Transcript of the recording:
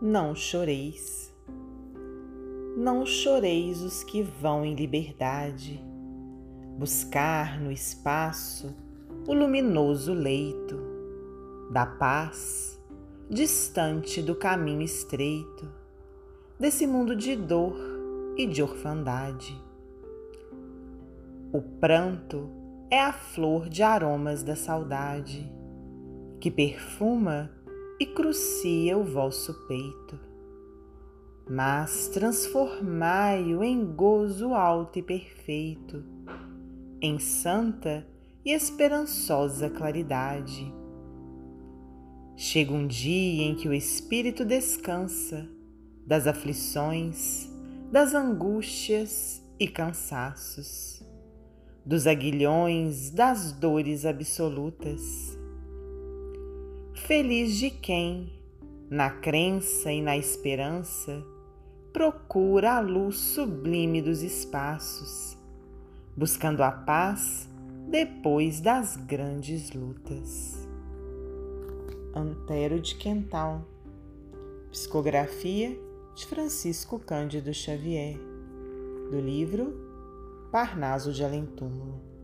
não choreis. Não choreis os que vão em liberdade, buscar no espaço o luminoso leito da paz, distante do caminho estreito, desse mundo de dor e de orfandade. O pranto é a flor de aromas da saudade, que perfuma e crucia o vosso peito. Mas transformai-o em gozo alto e perfeito, em santa e esperançosa claridade. Chega um dia em que o espírito descansa das aflições, das angústias e cansaços, dos aguilhões das dores absolutas Feliz de quem, na crença e na esperança, procura a luz sublime dos espaços, buscando a paz depois das grandes lutas. Antero de Quental Psicografia de Francisco Cândido Xavier, do livro Parnaso de Além Túmulo.